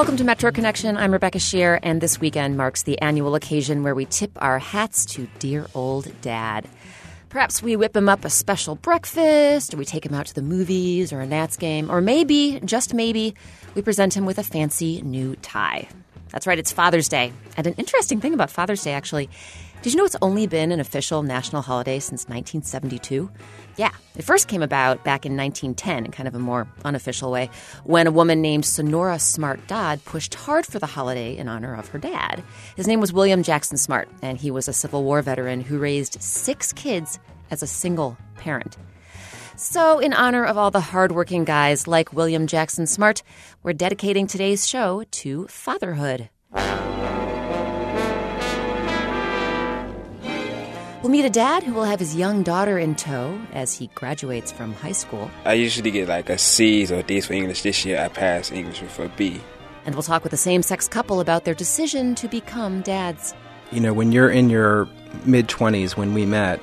Welcome to Metro Connection. I'm Rebecca Sheir, and this weekend marks the annual occasion where we tip our hats to dear old dad. Perhaps we whip him up a special breakfast, or we take him out to the movies or a Nats game, or maybe, just maybe, we present him with a fancy new tie. That's right, it's Father's Day. And an interesting thing about Father's Day, actually, did you know it's only been an official national holiday since 1972? Yeah, it first came about back in 1910 in kind of a more unofficial way when a woman named Sonora Smart Dodd pushed hard for the holiday in honor of her dad. His name was William Jackson Smart, and he was a Civil War veteran who raised six kids as a single parent. So, in honor of all the hardworking guys like William Jackson Smart, we're dedicating today's show to fatherhood. We'll meet a dad who will have his young daughter in tow as he graduates from high school. I usually get like a C's or D's for English. This year I passed English with a B. And we'll talk with a same sex couple about their decision to become dads. You know, when you're in your mid 20s when we met,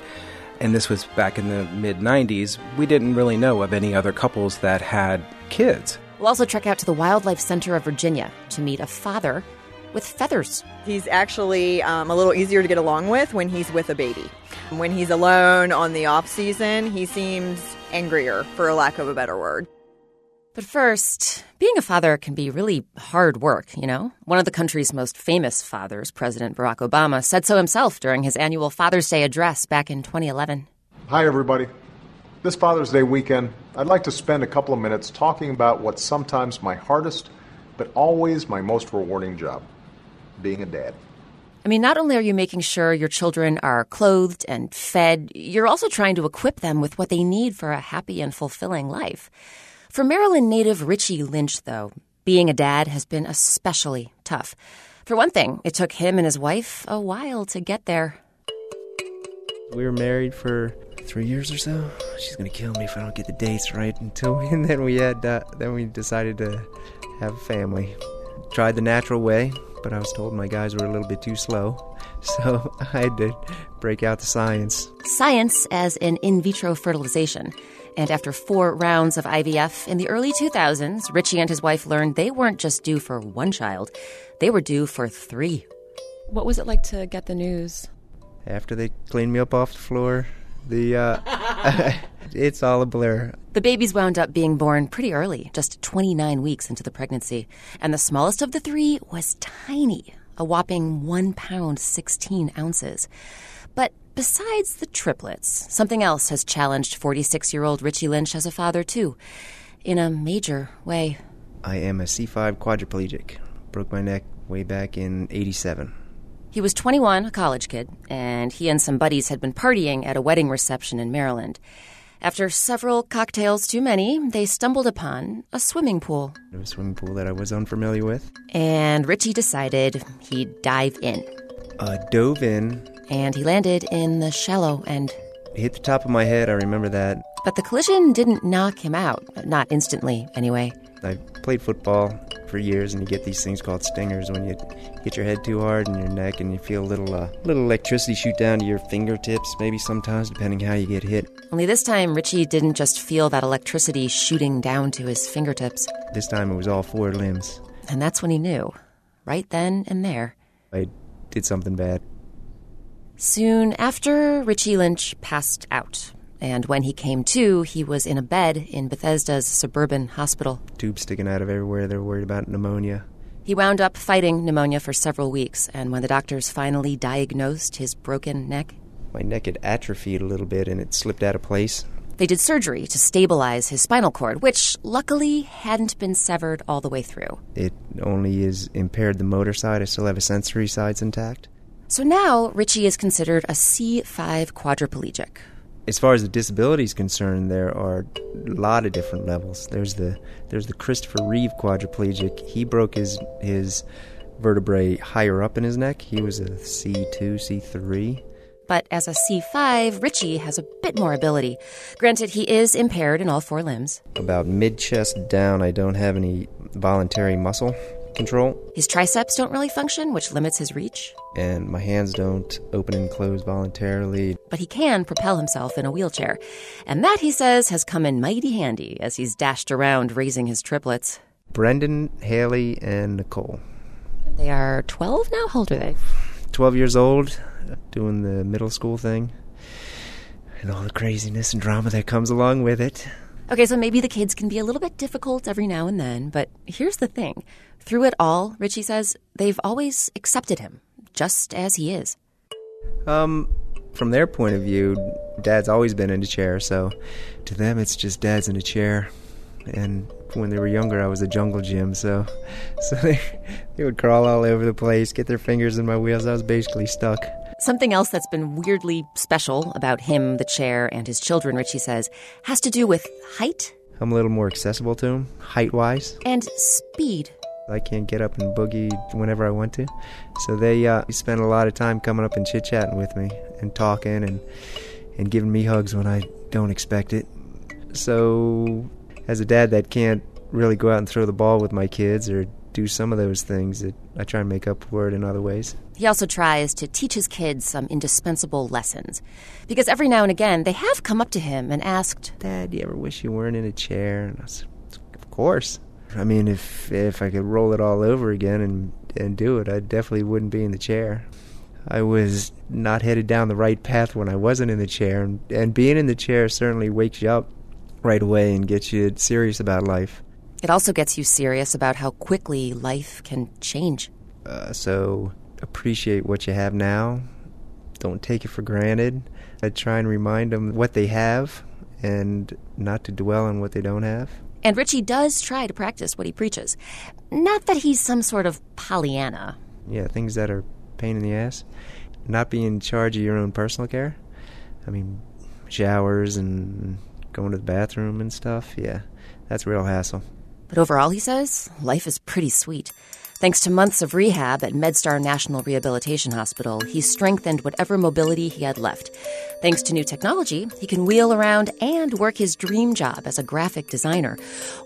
and this was back in the mid 90s, we didn't really know of any other couples that had kids. We'll also trek out to the Wildlife Center of Virginia to meet a father with feathers. He's actually um, a little easier to get along with when he's with a baby. When he's alone on the off season, he seems angrier, for a lack of a better word. But first, being a father can be really hard work, you know? One of the country's most famous fathers, President Barack Obama, said so himself during his annual Father's Day address back in 2011. Hi, everybody. This Father's Day weekend, I'd like to spend a couple of minutes talking about what's sometimes my hardest, but always my most rewarding job being a dad. I mean, not only are you making sure your children are clothed and fed, you're also trying to equip them with what they need for a happy and fulfilling life. For Maryland native Richie Lynch, though, being a dad has been especially tough. For one thing, it took him and his wife a while to get there. We were married for three years or so. She's gonna kill me if I don't get the dates right. Until we, and then we had uh, then we decided to have a family. Tried the natural way, but I was told my guys were a little bit too slow, so I had to break out the science. Science as in in vitro fertilization. And after four rounds of IVF in the early 2000s, Richie and his wife learned they weren't just due for one child, they were due for three. What was it like to get the news? After they cleaned me up off the floor, the uh, it's all a blur. The babies wound up being born pretty early, just 29 weeks into the pregnancy. And the smallest of the three was tiny, a whopping 1 pound 16 ounces. But besides the triplets, something else has challenged 46 year old Richie Lynch as a father, too, in a major way. I am a C5 quadriplegic. Broke my neck way back in 87. He was 21, a college kid, and he and some buddies had been partying at a wedding reception in Maryland. After several cocktails too many, they stumbled upon a swimming pool. A swimming pool that I was unfamiliar with. And Richie decided he'd dive in. Uh, dove in. And he landed in the shallow end. Hit the top of my head, I remember that. But the collision didn't knock him out. Not instantly, anyway. I played football for years, and you get these things called stingers when you hit your head too hard in your neck, and you feel a little, uh, little electricity shoot down to your fingertips. Maybe sometimes, depending how you get hit. Only this time, Richie didn't just feel that electricity shooting down to his fingertips. This time, it was all four limbs. And that's when he knew, right then and there. I did something bad. Soon after, Richie Lynch passed out. And when he came to, he was in a bed in Bethesda's suburban hospital. Tubes sticking out of everywhere. They're worried about pneumonia. He wound up fighting pneumonia for several weeks, and when the doctors finally diagnosed his broken neck, my neck had atrophied a little bit and it slipped out of place. They did surgery to stabilize his spinal cord, which luckily hadn't been severed all the way through. It only is impaired the motor side. I still have a sensory sides intact. So now Richie is considered a C5 quadriplegic, as far as the disability is concerned, there are a lot of different levels. There's the there's the Christopher Reeve quadriplegic. He broke his his vertebrae higher up in his neck. He was a C2, C3. But as a C5, Richie has a bit more ability. Granted, he is impaired in all four limbs. About mid chest down, I don't have any voluntary muscle control. His triceps don't really function, which limits his reach. And my hands don't open and close voluntarily. But he can propel himself in a wheelchair. And that, he says, has come in mighty handy as he's dashed around raising his triplets. Brendan, Haley, and Nicole. They are 12 now? How old are they? 12 years old, doing the middle school thing, and all the craziness and drama that comes along with it. Okay, so maybe the kids can be a little bit difficult every now and then, but here's the thing. Through it all, Richie says, they've always accepted him, just as he is. Um, from their point of view, dad's always been in a chair, so to them it's just dad's in a chair. And when they were younger, I was a jungle gym, so so they they would crawl all over the place, get their fingers in my wheels. I was basically stuck. Something else that's been weirdly special about him, the chair, and his children, Richie says, has to do with height I'm a little more accessible to him, height wise. and speed. I can't get up and boogie whenever I want to. So they uh, spend a lot of time coming up and chit chatting with me and talking and and giving me hugs when I don't expect it. So as a dad that can't really go out and throw the ball with my kids or do some of those things, it, I try and make up for it in other ways. He also tries to teach his kids some indispensable lessons. Because every now and again, they have come up to him and asked, Dad, do you ever wish you weren't in a chair? And I said, Of course. I mean, if if I could roll it all over again and and do it, I definitely wouldn't be in the chair. I was not headed down the right path when I wasn't in the chair, and, and being in the chair certainly wakes you up right away and gets you serious about life. It also gets you serious about how quickly life can change. Uh, so appreciate what you have now. Don't take it for granted. I try and remind them what they have and not to dwell on what they don't have. And Richie does try to practice what he preaches. Not that he's some sort of Pollyanna. Yeah, things that are pain in the ass. Not being in charge of your own personal care. I mean, showers and going to the bathroom and stuff. Yeah, that's real hassle. But overall, he says, life is pretty sweet. Thanks to months of rehab at MedStar National Rehabilitation Hospital, he strengthened whatever mobility he had left. Thanks to new technology, he can wheel around and work his dream job as a graphic designer,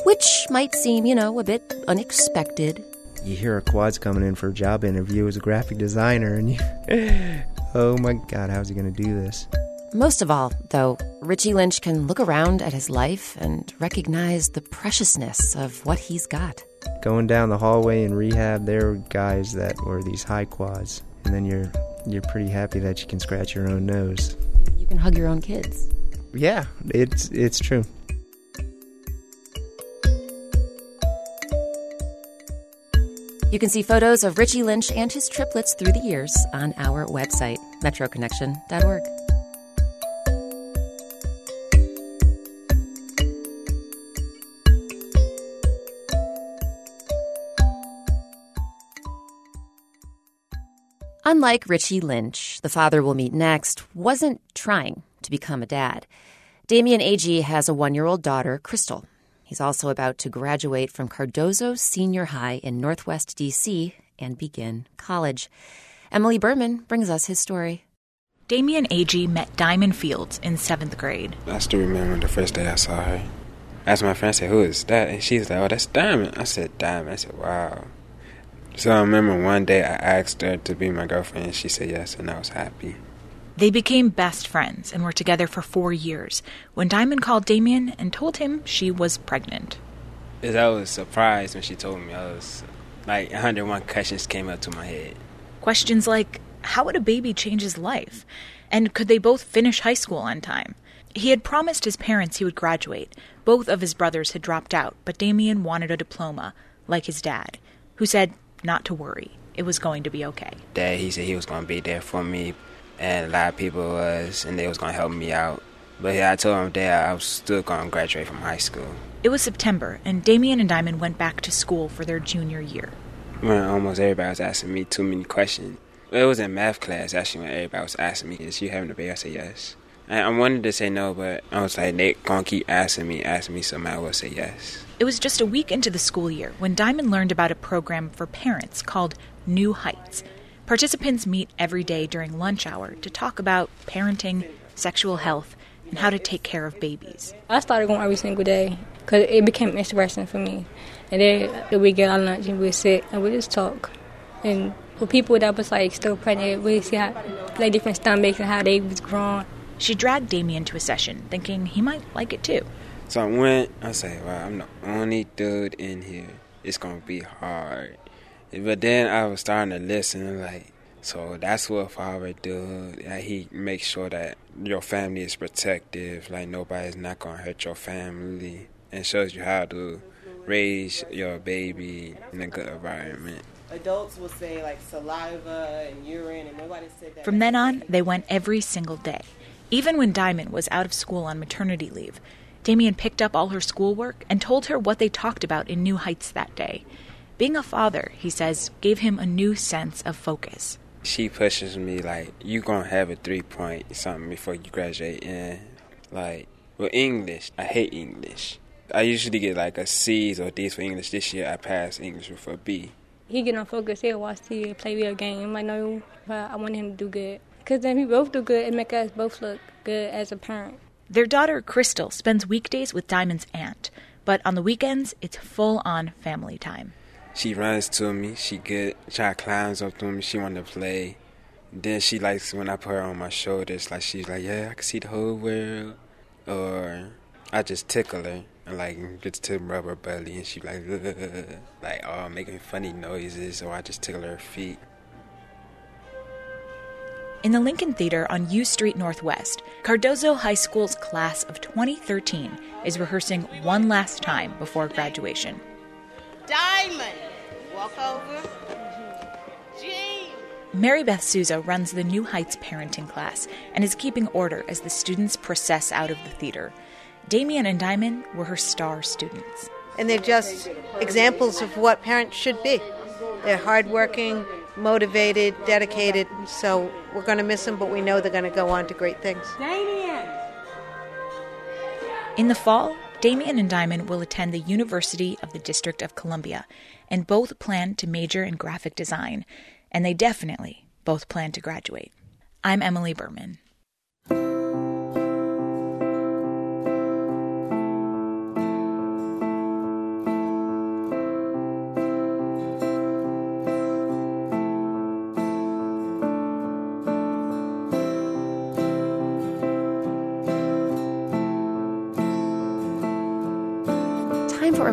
which might seem, you know, a bit unexpected. You hear a quad's coming in for a job interview as a graphic designer, and you, oh my god, how's he going to do this? Most of all, though, Richie Lynch can look around at his life and recognize the preciousness of what he's got. Going down the hallway in rehab, there were guys that were these high quads, and then you're you're pretty happy that you can scratch your own nose. You can hug your own kids. Yeah, it's it's true. You can see photos of Richie Lynch and his triplets through the years on our website, metroconnection.org. Unlike Richie Lynch, the father we'll meet next wasn't trying to become a dad. Damien Agee has a one year old daughter, Crystal. He's also about to graduate from Cardozo Senior High in Northwest D.C. and begin college. Emily Berman brings us his story. Damien Agee met Diamond Fields in seventh grade. I still remember the first day I saw her. I asked my friend, I said, Who is that? And she's like, Oh, that's Diamond. I said, Diamond. I said, Wow. So I remember one day I asked her to be my girlfriend, and she said yes, and I was happy. They became best friends and were together for four years when Diamond called Damien and told him she was pregnant. I was surprised when she told me. I was like 101 questions came up to my head. Questions like how would a baby change his life? And could they both finish high school on time? He had promised his parents he would graduate. Both of his brothers had dropped out, but Damien wanted a diploma, like his dad, who said not to worry. It was going to be okay. Dad, he said he was gonna be there for me, and a lot of people was, and they was gonna help me out. But yeah, I told him, Dad, I was still gonna graduate from high school. It was September, and Damien and Diamond went back to school for their junior year. When almost everybody was asking me too many questions. It was in math class actually when everybody was asking me, "Is you having a baby?" I said yes. I, I wanted to say no, but I was like, they gonna keep asking me, asking me, so I might as well say yes. It was just a week into the school year when Diamond learned about a program for parents called New Heights. Participants meet every day during lunch hour to talk about parenting, sexual health, and how to take care of babies. I started going every single day because it became interesting for me. And then we get our lunch and we sit and we just talk. And for people that was like still pregnant, we see how like different stomachs and how they was growing. She dragged Damien to a session, thinking he might like it too. So I went. I said, "Wow, I'm the only dude in here." it's gonna be hard. But then I was starting to listen, like, so that's what father do. He makes sure that your family is protective, like nobody's not gonna hurt your family, and shows you how to raise your baby in a good environment. Adults will say like saliva and urine, and nobody said that. From then on, they went every single day. Even when Diamond was out of school on maternity leave, Damien picked up all her schoolwork and told her what they talked about in New Heights that day. Being a father, he says, gave him a new sense of focus. She pushes me like, you gonna have a three point something before you graduate. And like, with English, I hate English. I usually get like a C's or D's for English. This year I passed English with a B. He get on focus. He'll watch TV, play video game. I know I want him to do good. Because then we both do good, and make us both look good as a parent. Their daughter, Crystal, spends weekdays with Diamond's aunt, but on the weekends, it's full on family time. She runs to me. She get, try climbs up to me. She want to play. Then she likes when I put her on my shoulders. Like she's like, yeah, I can see the whole world. Or I just tickle her and like gets to rub her belly, and she like, like oh, making funny noises. Or I just tickle her feet. In the Lincoln Theater on U Street Northwest, Cardozo High School's class of 2013 is rehearsing one last time before graduation. Diamond, walk over. Mm-hmm. Jean. Mary Beth Souza runs the New Heights parenting class and is keeping order as the students process out of the theater. Damien and Diamond were her star students. And they're just examples of what parents should be. They're hardworking, motivated, dedicated. So we're going to miss them, but we know they're going to go on to great things. Damien. In the fall, Damien and Diamond will attend the University of the District of Columbia, and both plan to major in graphic design, and they definitely both plan to graduate. I'm Emily Berman.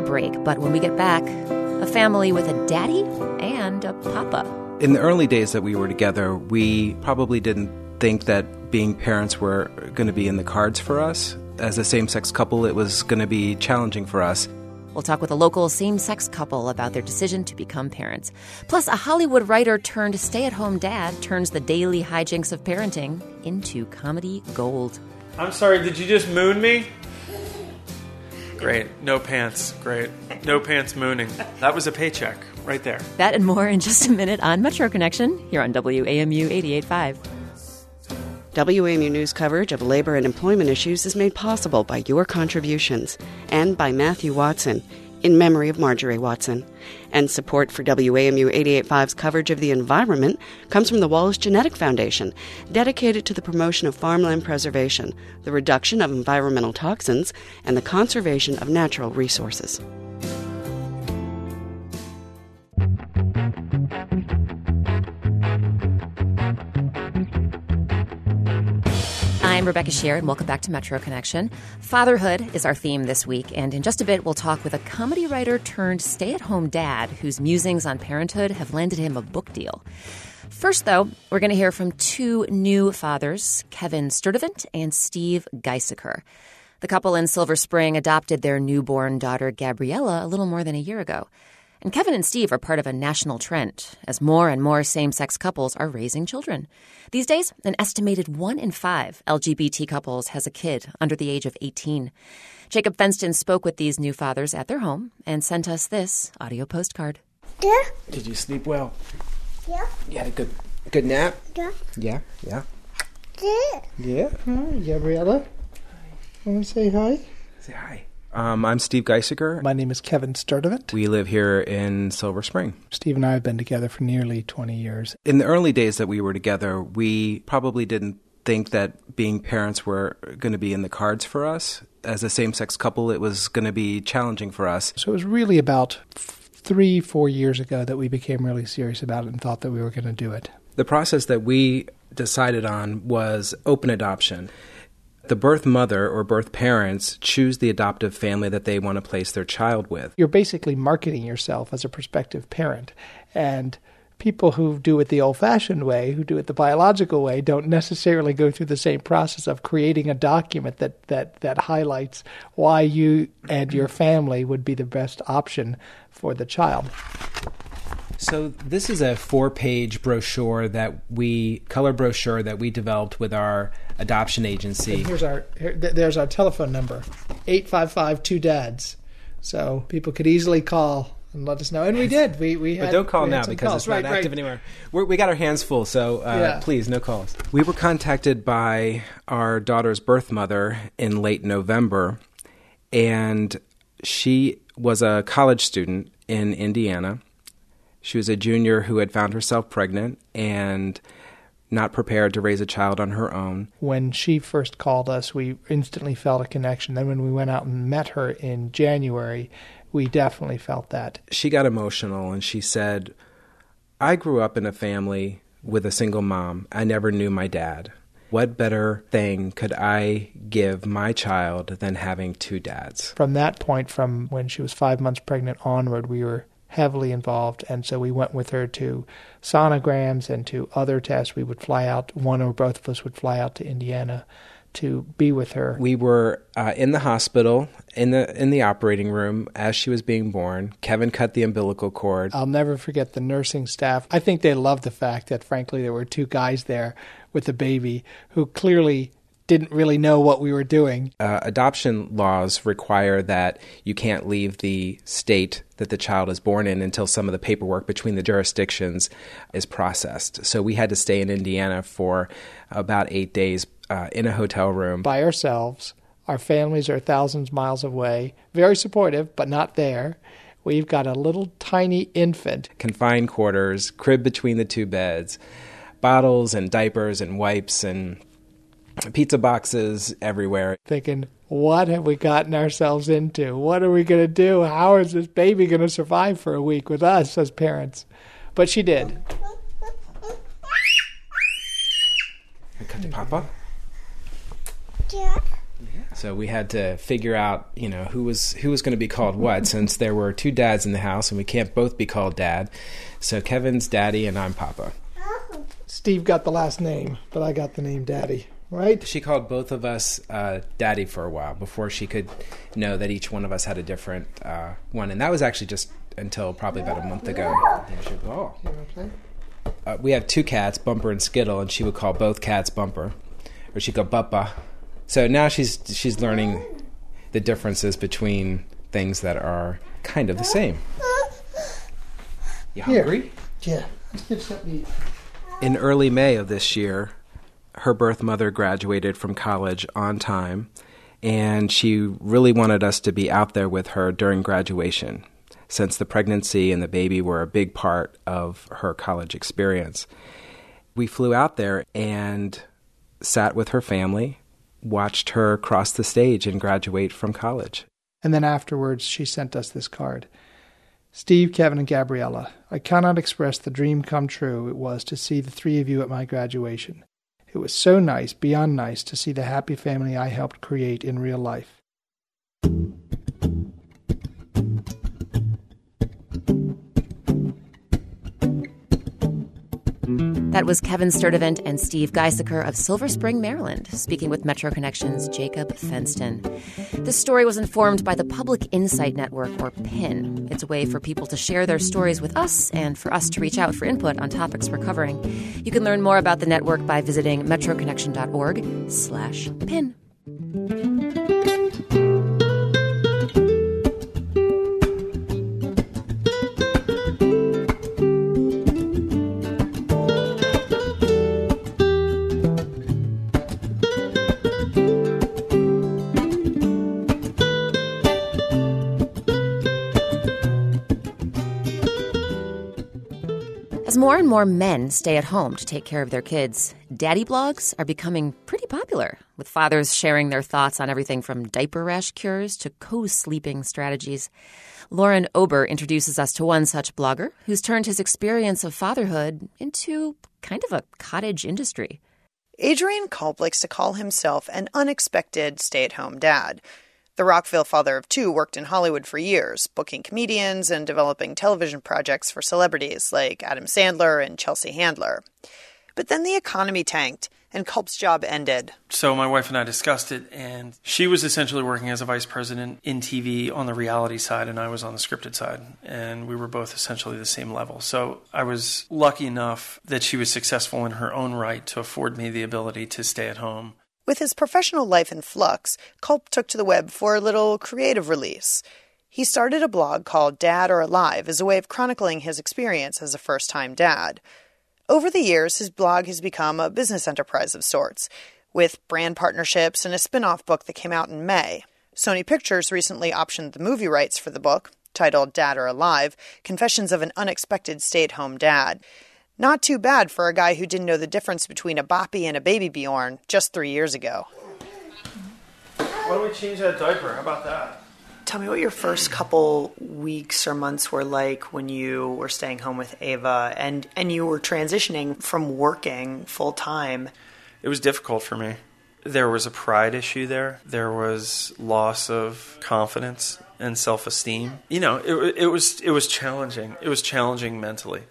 Break, but when we get back, a family with a daddy and a papa. In the early days that we were together, we probably didn't think that being parents were going to be in the cards for us. As a same sex couple, it was going to be challenging for us. We'll talk with a local same sex couple about their decision to become parents. Plus, a Hollywood writer turned stay at home dad turns the daily hijinks of parenting into comedy gold. I'm sorry, did you just moon me? Great. No pants. Great. No pants mooning. That was a paycheck right there. That and more in just a minute on Metro Connection here on WAMU 885. WAMU News coverage of labor and employment issues is made possible by your contributions and by Matthew Watson, in memory of Marjorie Watson. And support for WAMU 885's coverage of the environment comes from the Wallace Genetic Foundation, dedicated to the promotion of farmland preservation, the reduction of environmental toxins, and the conservation of natural resources. I'm Rebecca Sheir, and welcome back to Metro Connection. Fatherhood is our theme this week, and in just a bit, we'll talk with a comedy writer turned stay at home dad whose musings on parenthood have landed him a book deal. First, though, we're going to hear from two new fathers, Kevin Sturdivant and Steve Geisiker. The couple in Silver Spring adopted their newborn daughter, Gabriella, a little more than a year ago. And Kevin and Steve are part of a national trend as more and more same sex couples are raising children. These days, an estimated one in five LGBT couples has a kid under the age of 18. Jacob Fenston spoke with these new fathers at their home and sent us this audio postcard. Yeah. Did you sleep well? Yeah. You had a good good nap? Yeah. Yeah, yeah. Yeah. Yeah. Hi, Gabriella. Want to say hi? Say hi. Um, I'm Steve Geisiker. My name is Kevin Sturdivant. We live here in Silver Spring. Steve and I have been together for nearly 20 years. In the early days that we were together, we probably didn't think that being parents were going to be in the cards for us. As a same sex couple, it was going to be challenging for us. So it was really about f- three, four years ago that we became really serious about it and thought that we were going to do it. The process that we decided on was open adoption. The birth mother or birth parents choose the adoptive family that they want to place their child with. You're basically marketing yourself as a prospective parent. And people who do it the old fashioned way, who do it the biological way, don't necessarily go through the same process of creating a document that, that, that highlights why you and your family would be the best option for the child. So this is a four-page brochure that we color brochure that we developed with our adoption agency. And here's our here, there's our telephone number, eight five five two dads. So people could easily call and let us know. And we did. We we had, but don't call now because calls. it's not right, active right. anymore. We're, we got our hands full, so uh, Yeah. please no calls. We were contacted by our daughter's birth mother in late November, and she was a college student in Indiana. She was a junior who had found herself pregnant and not prepared to raise a child on her own. When she first called us, we instantly felt a connection. Then when we went out and met her in January, we definitely felt that. she got emotional and she said, I grew up in a family with a single mom. I never knew my dad. What better thing could I give my child than having two dads? From that point, from when she was five months pregnant onward, we were heavily involved. And so we went with her to sonograms and to other tests. We would fly out, one or both of us would fly out to Indiana to be with her. We were uh, in the hospital in the in the operating room as she was being born. Kevin cut the umbilical cord. I'll never forget the nursing staff. I think they loved the fact that, frankly, there were two guys there with a baby who clearly didn't really know what we were doing. Uh, adoption laws require that you can't leave the state that the child is born in until some of the paperwork between the jurisdictions is processed. So we had to stay in Indiana for about eight days uh, in a hotel room. by ourselves. Our families are thousands of miles away, very supportive, but not there. We've got a little tiny infant. Confined quarters, crib between the two beds, bottles and diapers and wipes and pizza boxes everywhere. Thinking, what have we gotten ourselves into? What are we going to do? How is this baby going to survive for a week with us as parents? But she did. Cut to Papa. So we had to figure out, you know, who was who was going to be called what, since there were two dads in the house and we can't both be called dad. So Kevin's daddy and I'm Papa. Steve got the last name, but I got the name Daddy, right? She called both of us uh, daddy for a while before she could know that each one of us had a different uh, one, and that was actually just until probably about a month ago. And she would go, "Oh." Uh, we have two cats, Bumper and Skittle, and she would call both cats Bumper, or she'd go Buppa. So now she's she's learning the differences between things that are kind of the same. You Here. hungry? Yeah. Let's get something. In early May of this year, her birth mother graduated from college on time, and she really wanted us to be out there with her during graduation, since the pregnancy and the baby were a big part of her college experience. We flew out there and sat with her family, watched her cross the stage and graduate from college. And then afterwards, she sent us this card Steve, Kevin, and Gabriella, I cannot express the dream come true it was to see the three of you at my graduation. It was so nice, beyond nice, to see the happy family I helped create in real life. That was Kevin Sturdivant and Steve Geisiker of Silver Spring, Maryland, speaking with Metro Connections' Jacob Fenston. This story was informed by the Public Insight Network, or PIN. It's a way for people to share their stories with us and for us to reach out for input on topics we're covering. You can learn more about the network by visiting metroconnection.org slash PIN. More and more men stay at home to take care of their kids, daddy blogs are becoming pretty popular, with fathers sharing their thoughts on everything from diaper rash cures to co sleeping strategies. Lauren Ober introduces us to one such blogger who's turned his experience of fatherhood into kind of a cottage industry. Adrian Culp likes to call himself an unexpected stay at home dad. The Rockville father of two worked in Hollywood for years, booking comedians and developing television projects for celebrities like Adam Sandler and Chelsea Handler. But then the economy tanked, and Culp's job ended. So my wife and I discussed it, and she was essentially working as a vice president in TV on the reality side, and I was on the scripted side, and we were both essentially the same level. So I was lucky enough that she was successful in her own right to afford me the ability to stay at home. With his professional life in flux, Culp took to the web for a little creative release. He started a blog called Dad or Alive as a way of chronicling his experience as a first time dad. Over the years, his blog has become a business enterprise of sorts, with brand partnerships and a spin off book that came out in May. Sony Pictures recently optioned the movie rights for the book, titled Dad or Alive Confessions of an Unexpected Stay at Home Dad. Not too bad for a guy who didn't know the difference between a boppy and a baby Bjorn just three years ago. Why don't we change that diaper? How about that? Tell me what your first couple weeks or months were like when you were staying home with Ava and, and you were transitioning from working full time. It was difficult for me. There was a pride issue there. There was loss of confidence and self-esteem. You know, it, it was it was challenging. It was challenging mentally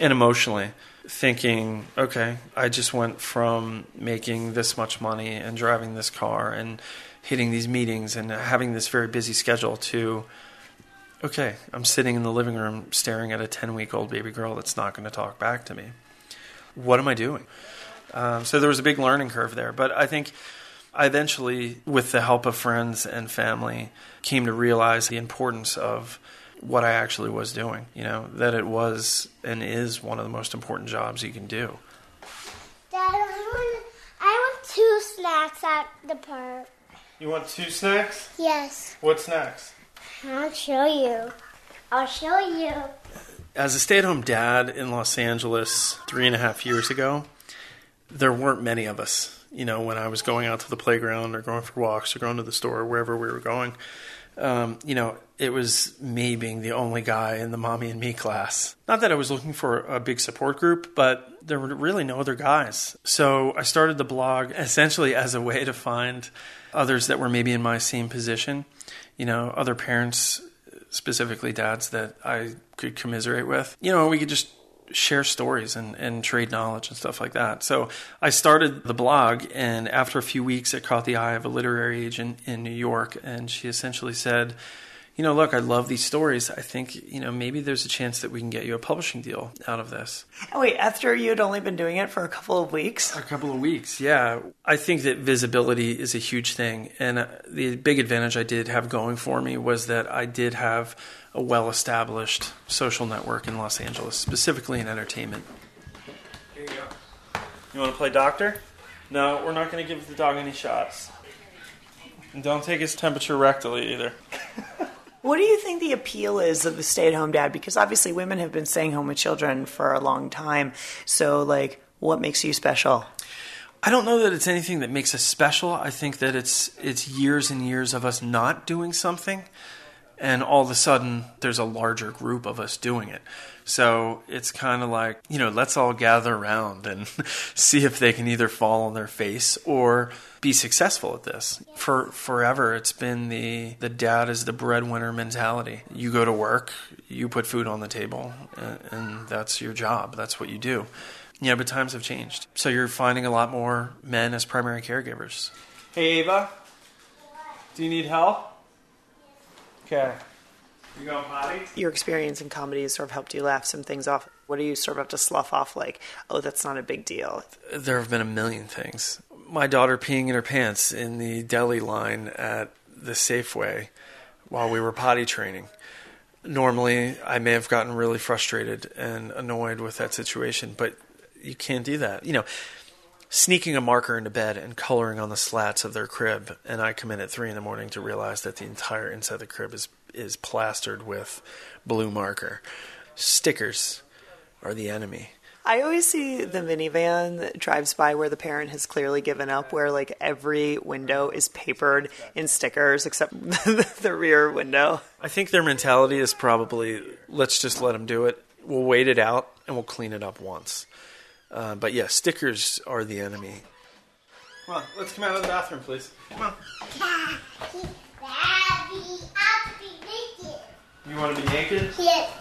and emotionally thinking, okay, I just went from making this much money and driving this car and hitting these meetings and having this very busy schedule to, okay, I'm sitting in the living room staring at a 10 week old baby girl that's not going to talk back to me. What am I doing? Um, so there was a big learning curve there. But I think I eventually, with the help of friends and family, came to realize the importance of what I actually was doing. You know, that it was and is one of the most important jobs you can do. Dad, I want, I want two snacks at the park. You want two snacks? Yes. What snacks? I'll show you. I'll show you. As a stay at home dad in Los Angeles three and a half years ago, there weren't many of us. You know, when I was going out to the playground or going for walks or going to the store or wherever we were going, um, you know, it was me being the only guy in the mommy and me class. Not that I was looking for a big support group, but there were really no other guys. So I started the blog essentially as a way to find others that were maybe in my same position, you know, other parents, specifically dads that I could commiserate with. You know, we could just share stories and, and trade knowledge and stuff like that. So I started the blog, and after a few weeks, it caught the eye of a literary agent in New York, and she essentially said, you know, look, I love these stories. I think, you know, maybe there's a chance that we can get you a publishing deal out of this. Oh, wait, after you'd only been doing it for a couple of weeks? A couple of weeks, yeah. I think that visibility is a huge thing. And uh, the big advantage I did have going for me was that I did have a well established social network in Los Angeles, specifically in entertainment. Here you go. You want to play doctor? No, we're not going to give the dog any shots. And don't take his temperature rectally either. What do you think the appeal is of the stay at home dad? Because obviously women have been staying home with children for a long time. So, like, what makes you special? I don't know that it's anything that makes us special. I think that it's it's years and years of us not doing something and all of a sudden there's a larger group of us doing it. So it's kind of like, you know, let's all gather around and see if they can either fall on their face or be successful at this. For forever it's been the the dad is the breadwinner mentality. You go to work, you put food on the table, and, that's your job. That's what you do. Yeah, but times have changed. So you're finding a lot more men as primary caregivers. Hey Ava, do you need help? Okay. You going potty? Your experience in comedy has sort of helped you laugh some things off. What do you sort of have to slough off like, oh, that's not a big deal? There have been a million things. My daughter peeing in her pants in the deli line at the Safeway while we were potty training. Normally, I may have gotten really frustrated and annoyed with that situation, but you can't do that. You know, sneaking a marker into bed and coloring on the slats of their crib, and I come in at three in the morning to realize that the entire inside of the crib is is plastered with blue marker. Stickers are the enemy. I always see the minivan that drives by where the parent has clearly given up, where like every window is papered in stickers except the rear window. I think their mentality is probably let's just let them do it. We'll wait it out and we'll clean it up once. Uh, but yeah, stickers are the enemy. Come on, let's come out of the bathroom, please. Come on. You want to be naked? Yes.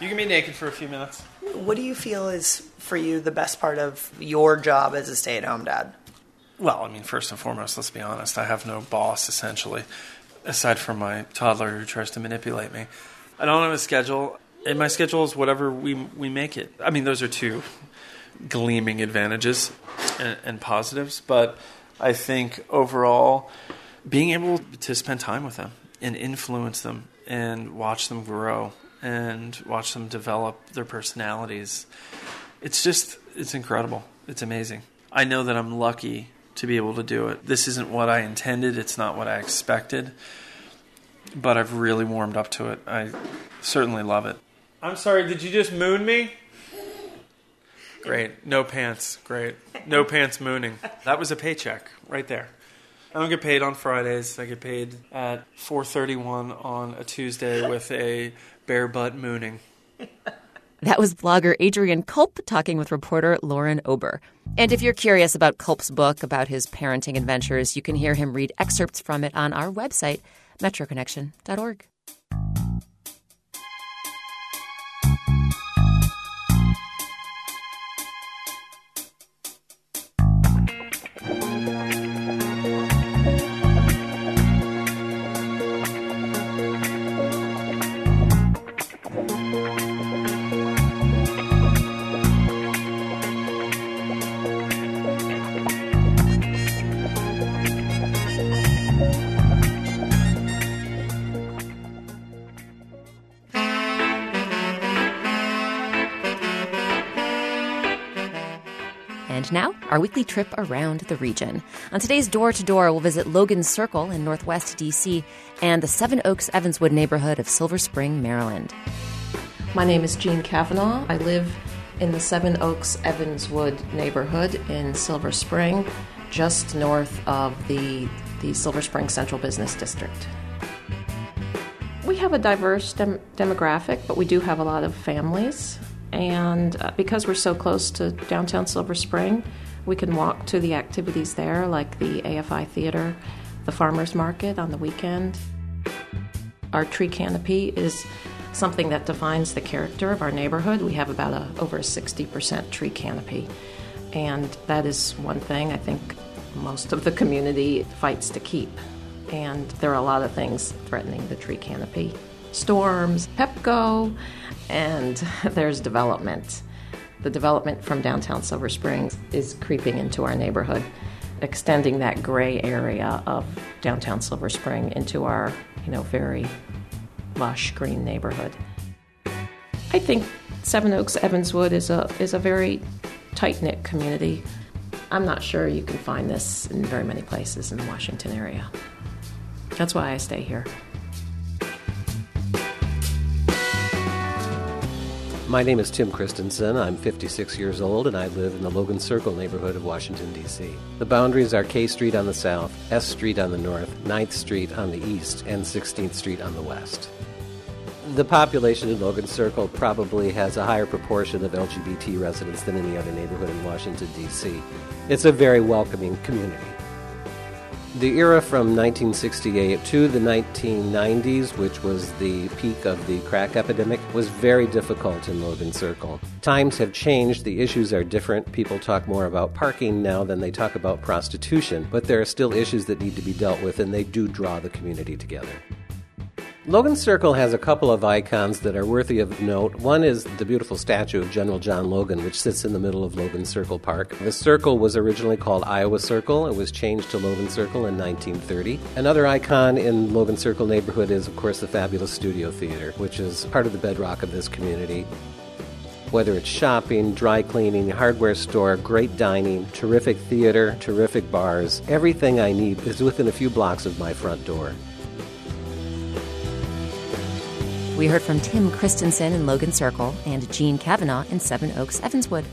You can be naked for a few minutes. What do you feel is for you the best part of your job as a stay at home dad? Well, I mean, first and foremost, let's be honest. I have no boss, essentially, aside from my toddler who tries to manipulate me. I don't have a schedule, and my schedule is whatever we we make it. I mean, those are two gleaming advantages and, and positives, but I think overall, being able to spend time with them and influence them and watch them grow and watch them develop their personalities, it's just it's incredible. It's amazing. I know that I'm lucky to be able to do it. This isn't what I intended, it's not what I expected, but I've really warmed up to it. I certainly love it. I'm sorry, did you just moon me? Great. No pants. Great. No pants mooning. That was a paycheck right there. I don't get paid on Fridays. I get paid at 4:31 on a Tuesday with a bare butt mooning. That was blogger Adrian Culp talking with reporter Lauren Ober. And if you're curious about Culp's book about his parenting adventures, you can hear him read excerpts from it on our website, metroconnection.org. And now, our weekly trip around the region. On today's Door to Door, we'll visit Logan Circle in Northwest DC and the Seven Oaks Evanswood neighborhood of Silver Spring, Maryland. My name is Jean Kavanaugh. I live in the Seven Oaks Evanswood neighborhood in Silver Spring, just north of the, the Silver Spring Central Business District. We have a diverse dem- demographic, but we do have a lot of families. And uh, because we're so close to downtown Silver Spring, we can walk to the activities there, like the AFI Theater, the Farmers Market on the weekend. Our tree canopy is something that defines the character of our neighborhood. We have about a, over a 60% tree canopy. And that is one thing I think most of the community fights to keep. And there are a lot of things threatening the tree canopy storms, Pepco, and there's development. The development from downtown Silver Springs is creeping into our neighborhood, extending that gray area of downtown Silver Spring into our, you know, very lush green neighborhood. I think Seven Oaks Evanswood is a is a very tight knit community. I'm not sure you can find this in very many places in the Washington area. That's why I stay here. My name is Tim Christensen. I'm 56 years old and I live in the Logan Circle neighborhood of Washington, D.C. The boundaries are K Street on the south, S Street on the north, 9th Street on the east, and 16th Street on the west. The population in Logan Circle probably has a higher proportion of LGBT residents than any other neighborhood in Washington, D.C. It's a very welcoming community. The era from 1968 to the 1990s, which was the peak of the crack epidemic, was very difficult in Logan Circle. Times have changed, the issues are different. People talk more about parking now than they talk about prostitution, but there are still issues that need to be dealt with, and they do draw the community together. Logan Circle has a couple of icons that are worthy of note. One is the beautiful statue of General John Logan, which sits in the middle of Logan Circle Park. The circle was originally called Iowa Circle. It was changed to Logan Circle in 1930. Another icon in Logan Circle neighborhood is, of course, the fabulous Studio Theater, which is part of the bedrock of this community. Whether it's shopping, dry cleaning, hardware store, great dining, terrific theater, terrific bars, everything I need is within a few blocks of my front door. We heard from Tim Christensen in Logan Circle and Jean Kavanaugh in Seven Oaks, Evanswood.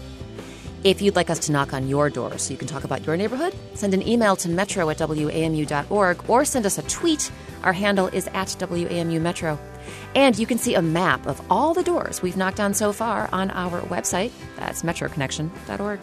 If you'd like us to knock on your door so you can talk about your neighborhood, send an email to metro at wamu.org or send us a tweet. Our handle is at WAMU Metro. And you can see a map of all the doors we've knocked on so far on our website. That's metroconnection.org.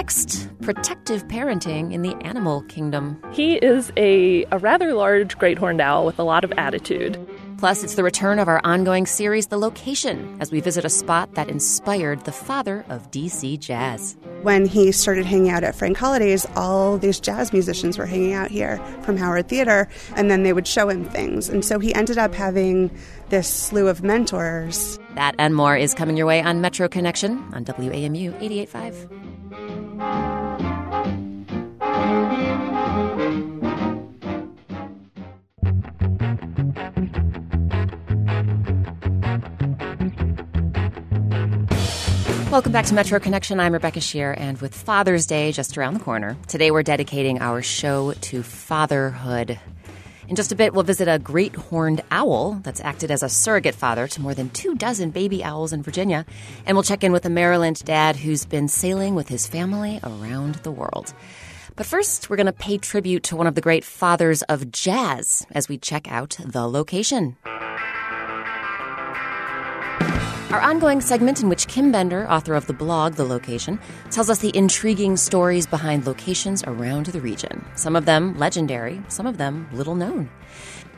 next, protective parenting in the animal kingdom. He is a, a rather large great horned owl with a lot of attitude. Plus, it's the return of our ongoing series, The Location, as we visit a spot that inspired the father of DC jazz. When he started hanging out at Frank Holliday's, all these jazz musicians were hanging out here from Howard Theater, and then they would show him things. And so he ended up having this slew of mentors. That and more is coming your way on Metro Connection on WAMU 885. Welcome back to Metro Connection. I'm Rebecca Sheir, and with Father's Day just around the corner, today we're dedicating our show to fatherhood. In just a bit, we'll visit a great horned owl that's acted as a surrogate father to more than two dozen baby owls in Virginia. And we'll check in with a Maryland dad who's been sailing with his family around the world. But first, we're going to pay tribute to one of the great fathers of jazz as we check out the location. Our ongoing segment, in which Kim Bender, author of the blog The Location, tells us the intriguing stories behind locations around the region. Some of them legendary, some of them little known.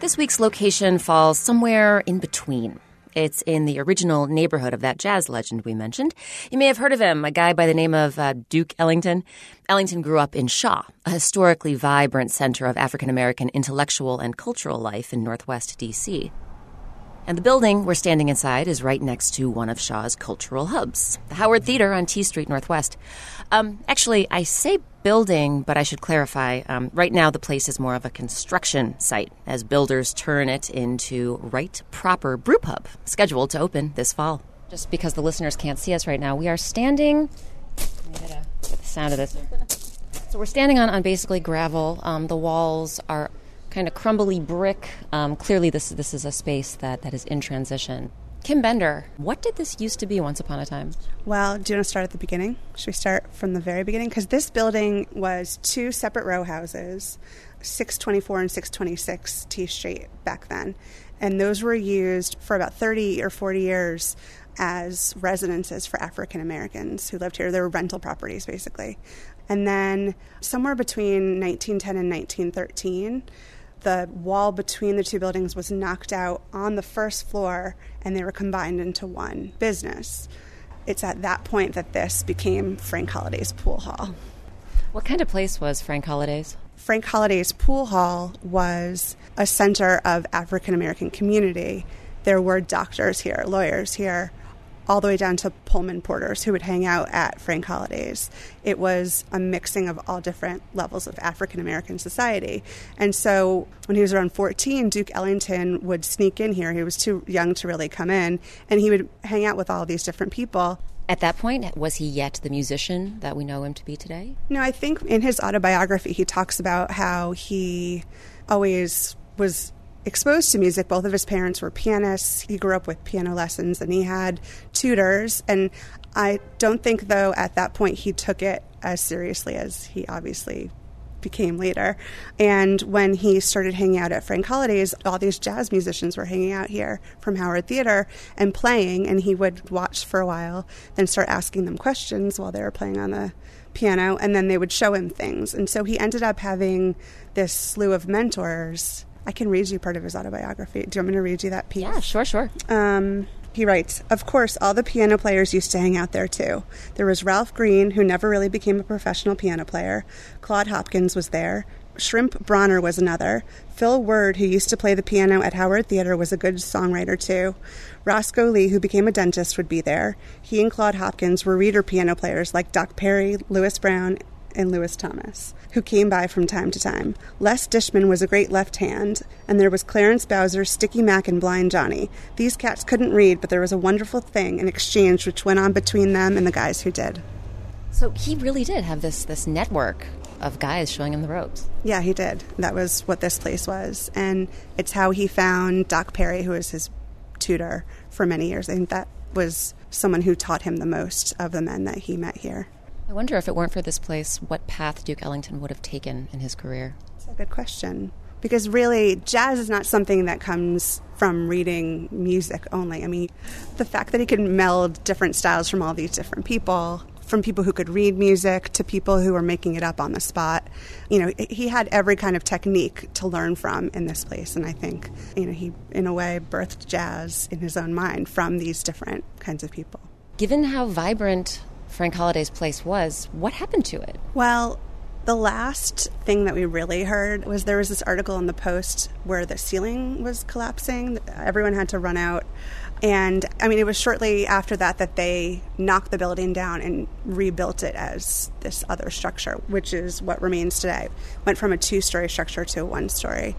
This week's location falls somewhere in between. It's in the original neighborhood of that jazz legend we mentioned. You may have heard of him, a guy by the name of uh, Duke Ellington. Ellington grew up in Shaw, a historically vibrant center of African American intellectual and cultural life in Northwest D.C. And the building we're standing inside is right next to one of Shaw's cultural hubs, the Howard Theater on T Street Northwest. Um, actually, I say building, but I should clarify. Um, right now, the place is more of a construction site as builders turn it into right proper brew pub, scheduled to open this fall. Just because the listeners can't see us right now, we are standing. Sound of this. So we're standing on, on basically gravel. Um, the walls are kind of crumbly brick. Um, clearly, this this is a space that, that is in transition. Kim Bender, what did this used to be once upon a time? Well, do you want to start at the beginning? Should we start from the very beginning? Because this building was two separate row houses, 624 and 626 T Street back then. And those were used for about 30 or 40 years as residences for African Americans who lived here. They were rental properties, basically. And then somewhere between 1910 and 1913, the wall between the two buildings was knocked out on the first floor and they were combined into one business. It's at that point that this became Frank Holliday's Pool Hall. What kind of place was Frank Holliday's? Frank Holliday's Pool Hall was a center of African American community. There were doctors here, lawyers here, all the way down to Pullman porters who would hang out at Frank Holliday's. It was a mixing of all different levels of African American society. And so when he was around 14, Duke Ellington would sneak in here. He was too young to really come in, and he would hang out with all these different people. At that point, was he yet the musician that we know him to be today? No, I think in his autobiography, he talks about how he always was exposed to music. Both of his parents were pianists. He grew up with piano lessons and he had tutors. And I don't think, though, at that point he took it as seriously as he obviously became later. And when he started hanging out at Frank Holliday's, all these jazz musicians were hanging out here from Howard Theater and playing. And he would watch for a while, then start asking them questions while they were playing on the piano. And then they would show him things. And so he ended up having this slew of mentors I can read you part of his autobiography. Do you want me to read you that piece? Yeah, sure, sure. Um, he writes, Of course, all the piano players used to hang out there too. There was Ralph Green, who never really became a professional piano player. Claude Hopkins was there. Shrimp Bronner was another. Phil Word, who used to play the piano at Howard Theater, was a good songwriter too. Roscoe Lee, who became a dentist, would be there. He and Claude Hopkins were reader piano players like Doc Perry, Louis Brown, and Lewis Thomas, who came by from time to time. Les Dishman was a great left hand, and there was Clarence Bowser, Sticky Mac, and Blind Johnny. These cats couldn't read, but there was a wonderful thing, an exchange which went on between them and the guys who did. So he really did have this this network of guys showing him the ropes. Yeah, he did. That was what this place was. And it's how he found Doc Perry, who was his tutor for many years. I think that was someone who taught him the most of the men that he met here. I wonder if it weren't for this place, what path Duke Ellington would have taken in his career. That's a good question. Because really, jazz is not something that comes from reading music only. I mean, the fact that he could meld different styles from all these different people from people who could read music to people who were making it up on the spot. You know, he had every kind of technique to learn from in this place. And I think, you know, he, in a way, birthed jazz in his own mind from these different kinds of people. Given how vibrant Frank Holliday's place was, what happened to it? Well, the last thing that we really heard was there was this article in the Post where the ceiling was collapsing. Everyone had to run out and I mean, it was shortly after that that they knocked the building down and rebuilt it as this other structure, which is what remains today. Went from a two story structure to a one story.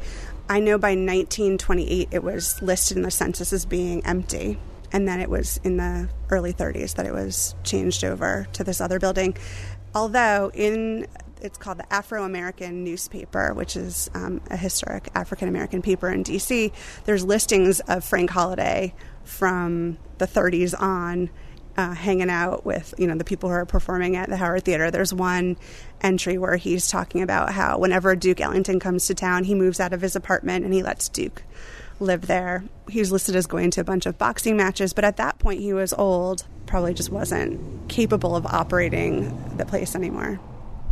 I know by 1928 it was listed in the census as being empty. And then it was in the early 30s that it was changed over to this other building. Although in it's called the Afro American newspaper, which is um, a historic African American paper in DC. There's listings of Frank Holliday from the 30s on uh, hanging out with you know the people who are performing at the Howard Theater. There's one entry where he's talking about how whenever Duke Ellington comes to town, he moves out of his apartment and he lets Duke live there. He was listed as going to a bunch of boxing matches, but at that point he was old, probably just wasn't capable of operating the place anymore.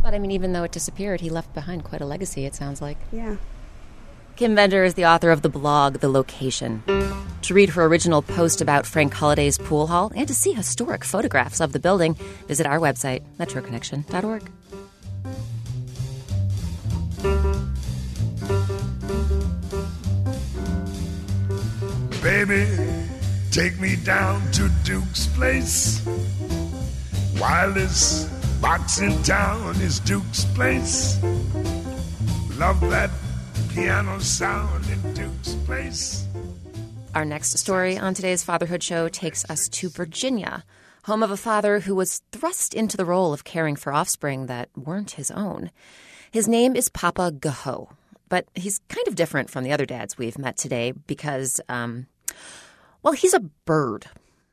But I mean, even though it disappeared, he left behind quite a legacy, it sounds like. Yeah. Kim Bender is the author of the blog The Location. To read her original post about Frank Holliday's pool hall and to see historic photographs of the building, visit our website, metroconnection.org. Baby, take me down to Duke's place. Wildest box in town is Duke's place. Love that piano sound in Duke's place. Our next story on today's Fatherhood Show takes us to Virginia, home of a father who was thrust into the role of caring for offspring that weren't his own. His name is Papa G'Ho, but he's kind of different from the other dads we've met today because, um, well, he's a bird.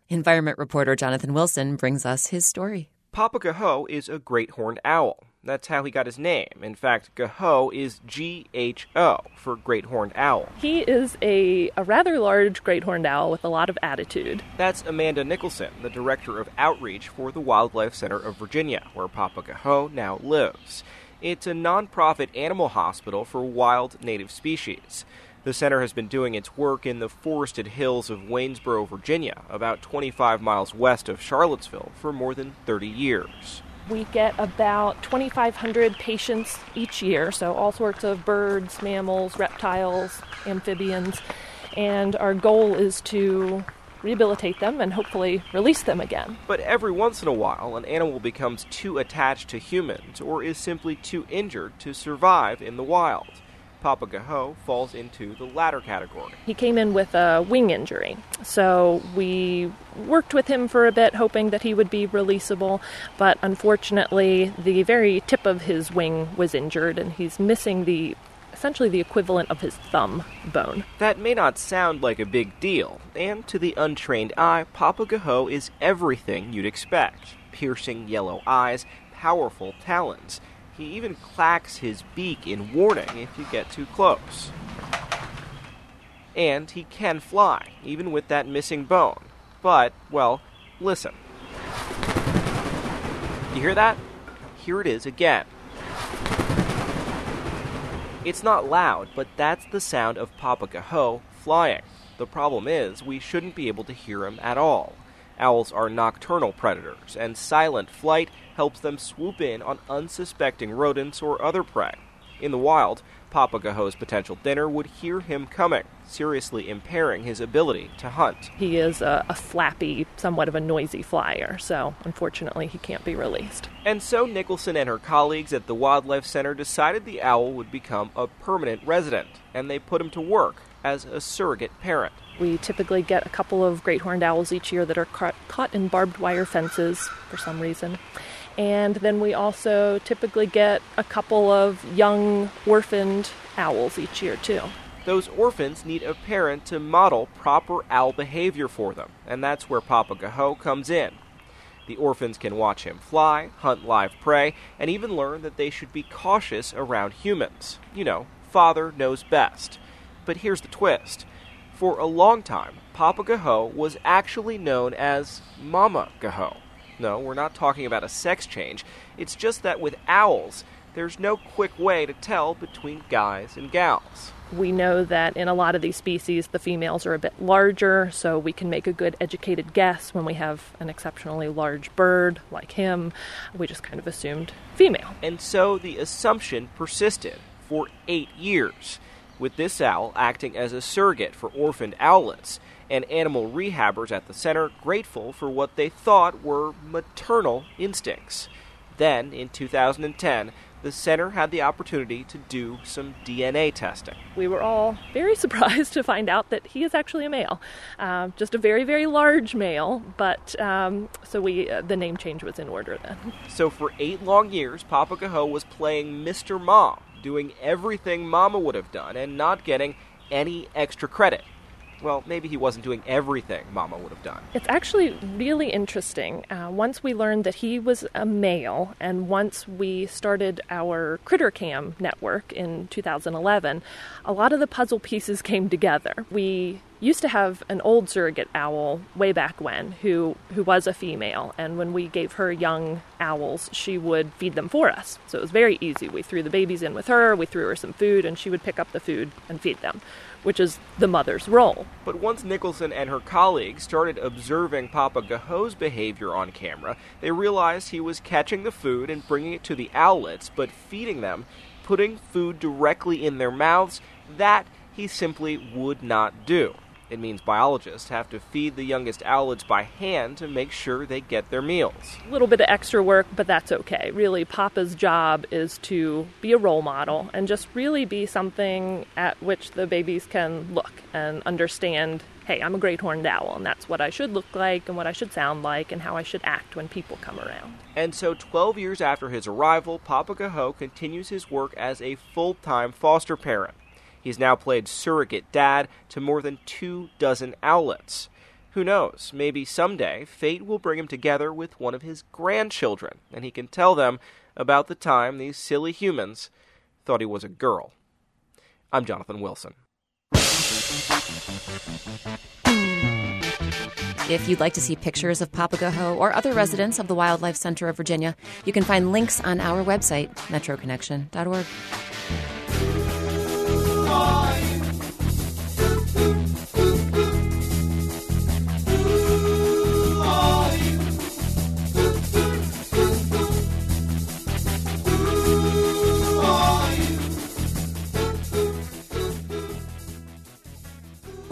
Environment reporter Jonathan Wilson brings us his story. Papa G'Ho is a great horned owl. That's how he got his name. In fact, G'Ho is G H O for great horned owl. He is a, a rather large great horned owl with a lot of attitude. That's Amanda Nicholson, the director of outreach for the Wildlife Center of Virginia, where Papa G'Ho now lives. It's a nonprofit animal hospital for wild native species. The center has been doing its work in the forested hills of Waynesboro, Virginia, about 25 miles west of Charlottesville, for more than 30 years. We get about 2,500 patients each year, so all sorts of birds, mammals, reptiles, amphibians, and our goal is to rehabilitate them and hopefully release them again. But every once in a while, an animal becomes too attached to humans or is simply too injured to survive in the wild. Papa G'Ho falls into the latter category. He came in with a wing injury, so we worked with him for a bit, hoping that he would be releasable, but unfortunately, the very tip of his wing was injured, and he's missing the essentially the equivalent of his thumb bone. That may not sound like a big deal, and to the untrained eye, Papa G'Ho is everything you'd expect piercing yellow eyes, powerful talons he even clacks his beak in warning if you get too close. And he can fly, even with that missing bone. But, well, listen. You hear that? Here it is again. It's not loud, but that's the sound of Papa G'Ho flying. The problem is, we shouldn't be able to hear him at all. Owls are nocturnal predators, and silent flight helps them swoop in on unsuspecting rodents or other prey. In the wild, Papa G'Ho's potential dinner would hear him coming, seriously impairing his ability to hunt. He is a, a, flappy, somewhat of a noisy flyer, so unfortunately he can't be released. And so Nicholson and her colleagues at the Wildlife Center decided the owl would become a permanent resident, and they put him to work as a surrogate parent. We typically get a couple of great horned owls each year that are caught, caught in barbed wire fences for some reason. And then we also typically get a couple of young orphaned owls each year, too. Those orphans need a parent to model proper owl behavior for them, and that's where Papa G'Ho comes in. The orphans can watch him fly, hunt live prey, and even learn that they should be cautious around humans. You know, father knows best. But here's the twist. For a long time, Papa G'Ho was actually known as Mama G'Ho. No, we're not talking about a sex change. It's just that with owls, there's no quick way to tell between guys and gals. We know that in a lot of these species, the females are a bit larger, so we can make a good educated guess when we have an exceptionally large bird like him. We just kind of assumed female. And so the assumption persisted for eight years, with this owl acting as a surrogate for orphaned owlets and animal rehabbers at the center grateful for what they thought were maternal instincts. Then, in 2010, the center had the opportunity to do some DNA testing. We were all very surprised to find out that he is actually a male, uh, just a very, very large male. But um, so we, uh, the name change was in order then. So for eight long years, Papa Papagaho was playing Mr. Mom, doing everything Mama would have done, and not getting any extra credit well, maybe he wasn't doing everything Mama would have done. It's actually really interesting. Uh, once we learned that he was a male, and once we started our Critter Cam network in 2011, a lot of the puzzle pieces came together. We used to have an old surrogate owl way back when who who was a female and when we gave her young owls she would feed them for us so it was very easy we threw the babies in with her we threw her some food and she would pick up the food and feed them which is the mother's role. But once Nicholson and her colleagues started observing Papa G'Ho's behavior on camera, they realized he was catching the food and bringing it to the owlets, but feeding them, putting food directly in their mouths, that he simply would not do. It means biologists have to feed the youngest owlets by hand to make sure they get their meals. A little bit of extra work, but that's okay. Really, Papa's job is to be a role model and just really be something at which the babies can look and understand hey, I'm a great horned owl, and that's what I should look like and what I should sound like and how I should act when people come around. And so, 12 years after his arrival, Papa G'Ho continues his work as a full time foster parent. He's now played surrogate dad to more than two dozen owlets. Who knows, maybe someday fate will bring him together with one of his grandchildren, and he can tell them about the time these silly humans thought he was a girl. I'm Jonathan Wilson. If you'd like to see pictures of Papa G'Ho or other residents of the Wildlife Center of Virginia, you can find links on our website, metroconnection.org.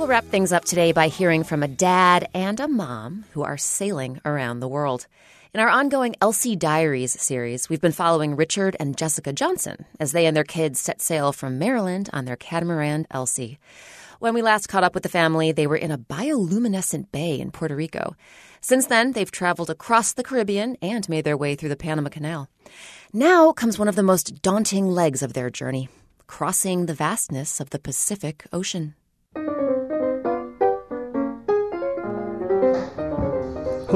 We'll wrap things up today by hearing from a dad and a mom who are sailing around the world. In our ongoing Elsie Diaries series, we've been following Richard and Jessica Johnson as they and their kids set sail from Maryland on their catamaran Elsie. When we last caught up with the family, they were in a bioluminescent bay in Puerto Rico. Since then, they've traveled across the Caribbean and made their way through the Panama Canal. Now comes one of the most daunting legs of their journey crossing the vastness of the Pacific Ocean.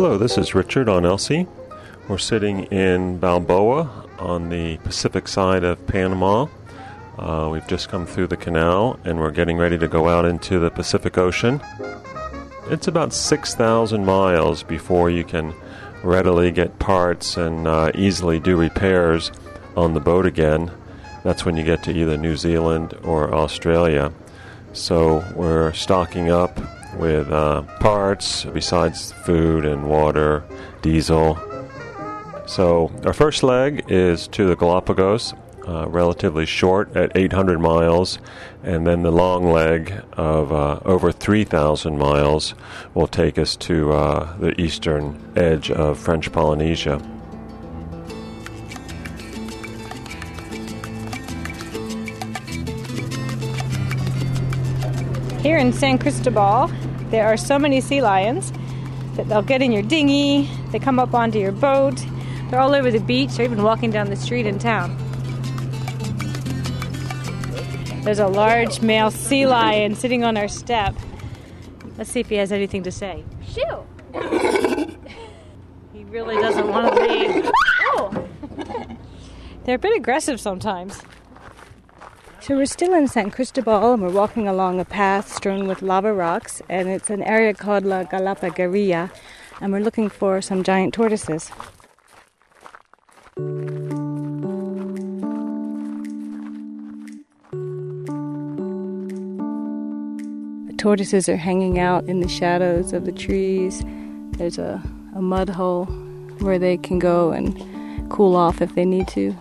Hello, this is Richard on Elsie. We're sitting in Balboa on the Pacific side of Panama. Uh, we've just come through the canal and we're getting ready to go out into the Pacific Ocean. It's about 6,000 miles before you can readily get parts and uh, easily do repairs on the boat again. That's when you get to either New Zealand or Australia. So we're stocking up with uh, parts besides food and water, diesel. So, our first leg is to the Galapagos, uh, relatively short at 800 miles, and then the long leg of uh, over 3,000 miles will take us to uh, the eastern edge of French Polynesia. Here in San Cristobal, there are so many sea lions that they'll get in your dinghy, they come up onto your boat, they're all over the beach, or even walking down the street in town. There's a large male sea lion sitting on our step. Let's see if he has anything to say. Shoo! he really doesn't want to leave. Oh! They're a bit aggressive sometimes. So we're still in San Cristobal and we're walking along a path strewn with lava rocks and it's an area called La Galapaguera and we're looking for some giant tortoises. The tortoises are hanging out in the shadows of the trees. There's a, a mud hole where they can go and cool off if they need to.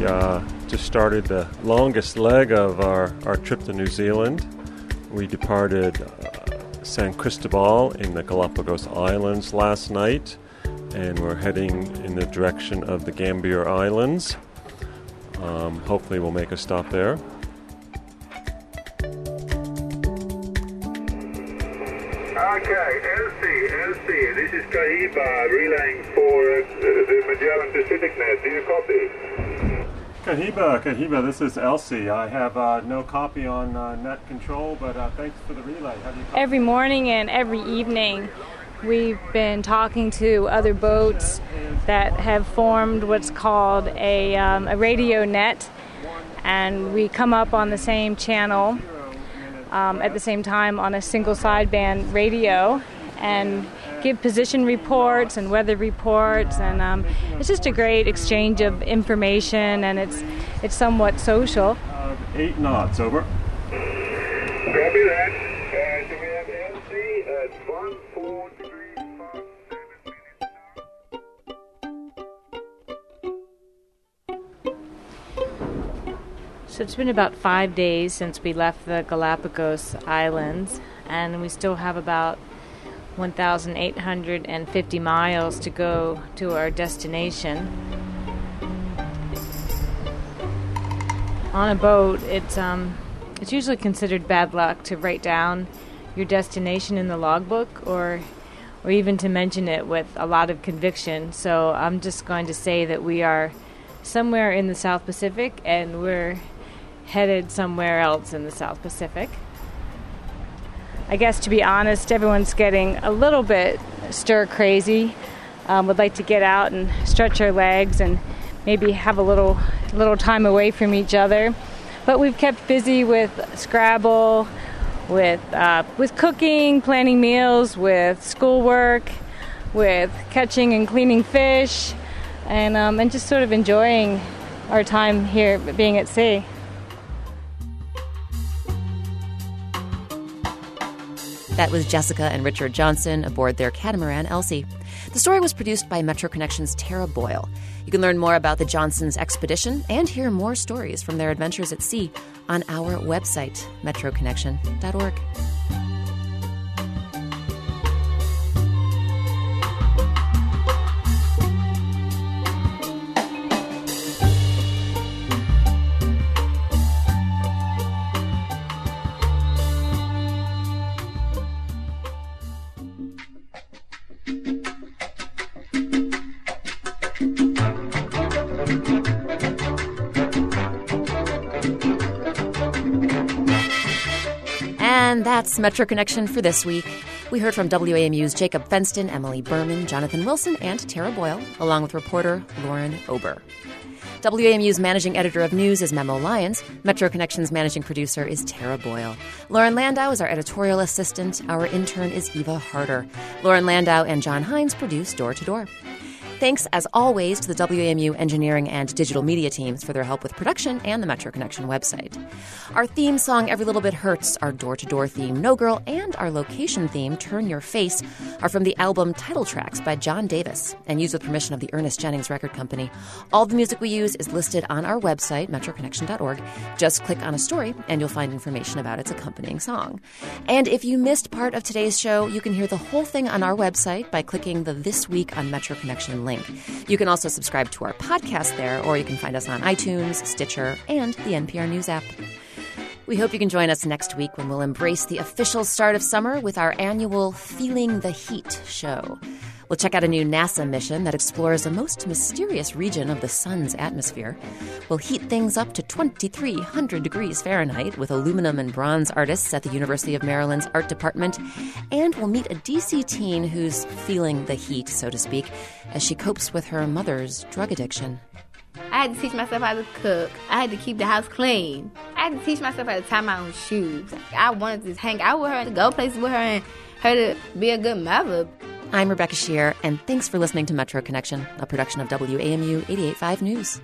We uh, just started the longest leg of our, our trip to New Zealand. We departed uh, San Cristobal in the Galapagos Islands last night, and we're heading in the direction of the Gambier Islands. Um, hopefully, we'll make a stop there. Okay, Elsie, Elsie, this is Kahiba relaying for uh, the Magellan Pacific Net. Do you copy? Kahiba, Kahiba, this is Elsie. I have uh, no copy on uh, net control, but uh, thanks for the relay. Every morning and every evening, we've been talking to other boats that have formed what's called a, um, a radio net, and we come up on the same channel um, at the same time on a single sideband radio and give position reports and weather reports and um, it's just a great exchange of information and it's it's somewhat social. Uh, eight knots over. Copy that. Uh, so we have Elsie at 1, 4 degrees, So it's been about five days since we left the Galapagos Islands, and we still have about 1,850 miles to go to our destination. On a boat, it's um, it's usually considered bad luck to write down your destination in the logbook, or or even to mention it with a lot of conviction. So I'm just going to say that we are somewhere in the South Pacific, and we're headed somewhere else in the South Pacific. I guess to be honest, everyone's getting a little bit stir crazy. Um, would like to get out and stretch our legs and maybe have a little little time away from each other. But we've kept busy with Scrabble, with uh, with cooking, planning meals, with schoolwork, with catching and cleaning fish, and um, and just sort of enjoying our time here being at sea. That was Jessica and Richard Johnson aboard their catamaran Elsie. The story was produced by Metro Connections' Tara Boyle. You can learn more about the Johnsons' expedition and hear more stories from their adventures at sea on our website, metroconnection.org. that's Metro Connection for this week. We heard from WAMU's Jacob Fenston, Emily Berman, Jonathan Wilson, and Tara Boyle, along with reporter Lauren Ober. WAMU's managing editor of news is Memo Lyons. Metro Connection's managing producer is Tara Boyle. Lauren Landau is our editorial assistant. Our intern is Eva Harder. Lauren Landau and John Hines produce Door to Door. Thanks, as always, to the WAMU engineering and digital media teams for their help with production and the Metro Connection website. Our theme song, Every Little Bit Hurts, our door to door theme, No Girl, and our location theme, Turn Your Face, are from the album title tracks by John Davis and used with permission of the Ernest Jennings Record Company. All the music we use is listed on our website, metroconnection.org. Just click on a story and you'll find information about its accompanying song. And if you missed part of today's show, you can hear the whole thing on our website by clicking the This Week on Metro Connection link. You can also subscribe to our podcast there, or you can find us on iTunes, Stitcher, and the NPR News app. We hope you can join us next week when we'll embrace the official start of summer with our annual Feeling the Heat show. We'll check out a new NASA mission that explores a most mysterious region of the sun's atmosphere. We'll heat things up to 2,300 degrees Fahrenheit with aluminum and bronze artists at the University of Maryland's art department. And we'll meet a DC teen who's feeling the heat, so to speak, as she copes with her mother's drug addiction. I had to teach myself how to cook. I had to keep the house clean. I had to teach myself how to tie my own shoes. I wanted to hang out with her, to go places with her, and her to be a good mother. I'm Rebecca Sheir, and thanks for listening to Metro Connection, a production of WAMU 885 News.